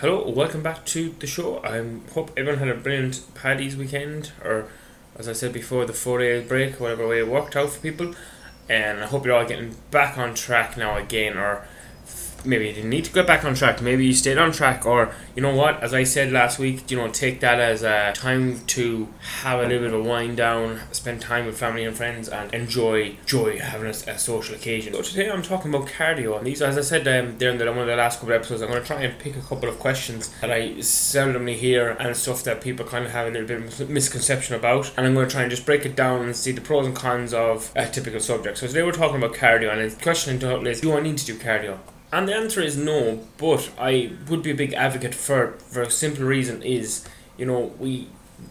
Hello, welcome back to the show. I hope everyone had a brilliant Paddy's weekend, or as I said before, the four days break, whatever way it worked out for people. And I hope you're all getting back on track now again, or maybe you didn't need to get back on track. Maybe you stayed on track, or you know what? As I said last week, you know, take that as a time to have a little bit of wind down, spend time with family and friends, and enjoy joy having a, a social occasion. So today I'm talking about cardio, and these, as I said um, in the, one of the last couple of episodes, I'm going to try and pick a couple of questions that I seldomly hear and stuff that people kind of have a little bit of misconception about, and I'm going to try and just break it down and see the pros and cons of a typical subject. So today we're talking about cardio, and the question in total is: Do I need to do cardio? And the answer is no, but I would be a big advocate for for a simple reason is, you know, we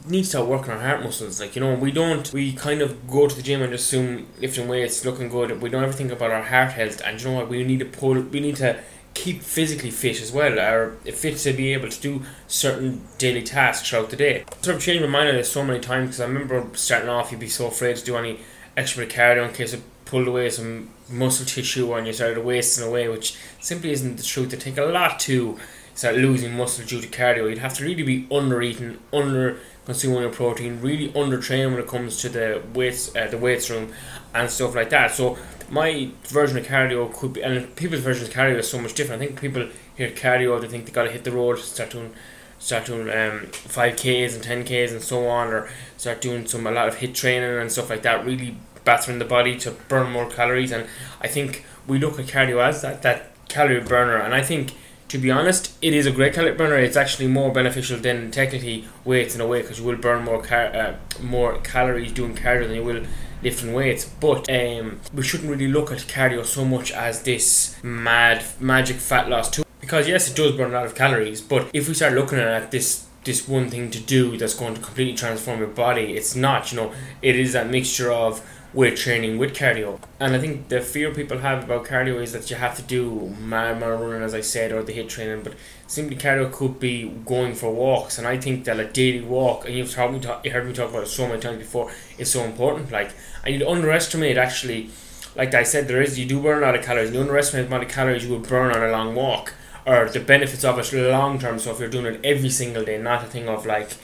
need to start working our heart muscles. Like, you know, we don't we kind of go to the gym and assume lifting weights, looking good. We don't ever think about our heart health and you know what, we need to pull we need to keep physically fit as well, or fit to be able to do certain daily tasks throughout the day. Sort of changed my mind on this so many times because I remember starting off, you'd be so afraid to do any extra cardio in case it pulled away some muscle tissue and you started wasting away, which simply isn't the truth. It take a lot to start losing muscle due to cardio. You'd have to really be under eating, under consuming your protein, really under training when it comes to the weights, uh, the weights room, and stuff like that. So my version of cardio could be, and people's version of cardio is so much different. I think people hear cardio, they think they gotta HIIT the road, start doing start doing um, 5Ks and 10Ks and so on, or start doing some a lot of hit training and stuff like that, really battering the body to burn more calories. And I think we look at cardio as that, that calorie burner. And I think, to be honest, it is a great calorie burner. It's actually more beneficial than technically weights in a way because you will burn more car- uh, more calories doing cardio than you will lifting weights. But um, we shouldn't really look at cardio so much as this mad magic fat loss tool. Because yes, it does burn a lot of calories, but if we start looking at this this one thing to do that's going to completely transform your body, it's not. You know, it is that mixture of with training with cardio. And I think the fear people have about cardio is that you have to do marathon running, as I said, or the HIIT training. But simply cardio could be going for walks, and I think that a daily walk, and you've me talk, you heard me talk about it so many times before, is so important. Like, and you'd underestimate actually. Like I said, there is you do burn a lot of calories. You underestimate the amount of calories you would burn on a long walk, or the benefits of it long term. So if you're doing it every single day, not a thing of like,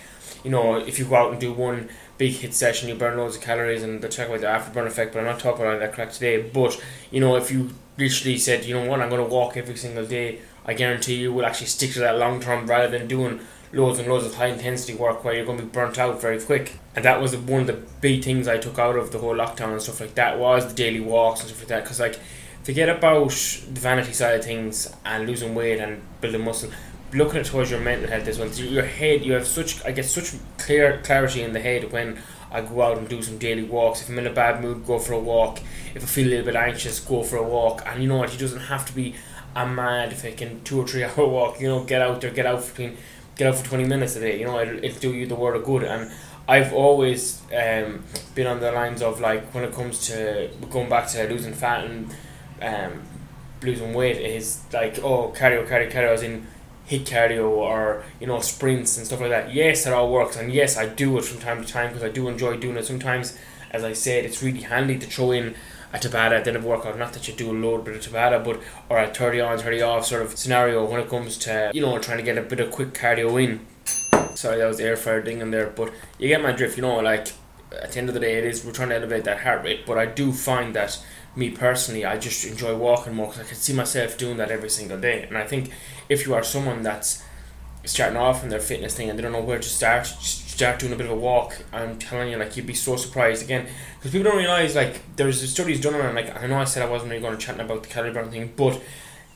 you know, if you go out and do one big HIIT session, you burn loads of calories and the check about the afterburn effect, but I'm not talking about that crack today. But you know, if you literally said, you know what, I'm going to walk every single day, I guarantee you will actually stick to that long term rather than doing loads and loads of high intensity work where you're going to be burnt out very quick. And that was one of the big things I took out of the whole lockdown and stuff like that was the daily walks and stuff like that. Because like, forget about the vanity side of things and losing weight and building muscle looking at towards your mental health as well. Your head, you have such, I get such clear clarity in the head when I go out and do some daily walks. If I'm in a bad mood, go for a walk. If I feel a little bit anxious, go for a walk. And you know what? It doesn't have to be a mad fucking two or three hour walk. You know, get out there, get out between, get out for twenty minutes a day. You know, it'll, it'll do you the world of good. And I've always um, been on the lines of like when it comes to going back to losing fat and um, losing weight is like oh cardio, cardio, cardio. In HIIT cardio or you know sprints and stuff like that. Yes, it all works, and yes, I do it from time to time because I do enjoy doing it. Sometimes, as I said, it's really handy to throw in a Tabata at the end of workout. Not that you do a load bit of Tabata, but or a thirty on, thirty off sort of scenario when it comes to you know trying to get a bit of quick cardio in. Sorry, that was the air fryer ding in there, but you get my drift. You know, like at the end of the day, it is we're trying to elevate that heart rate. But I do find that me personally, I just enjoy walking more because I can see myself doing that every single day. And I think if you are someone that's starting off in their fitness thing and they don't know where to start, start doing a bit of a walk. I'm telling you, like you'd be so surprised again because people don't realize like there's studies done on. Like I know I said I wasn't really going to chat about the calorie burn thing, but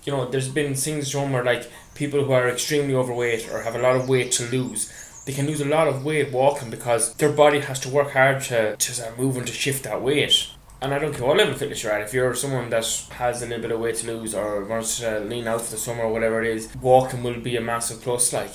you know there's been things shown where like people who are extremely overweight or have a lot of weight to lose they can lose a lot of weight walking because their body has to work hard to, to start moving to shift that weight and I don't care what level of fitness you're at, if you're someone that has a little bit of weight to lose or wants to lean out for the summer or whatever it is, walking will be a massive plus. Like,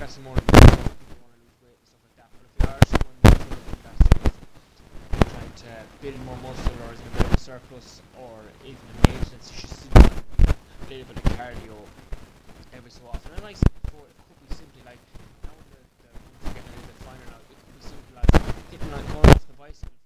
massive amount of people want to lose weight and stuff like that. But if you are someone serious, trying to build more muscle or is in a bit of a surplus or even a maintenance, you should do a little bit of cardio every so often. And like I said before, it could be simply like now when the, the getting a little bit finer now, it could be as getting on off the bicycle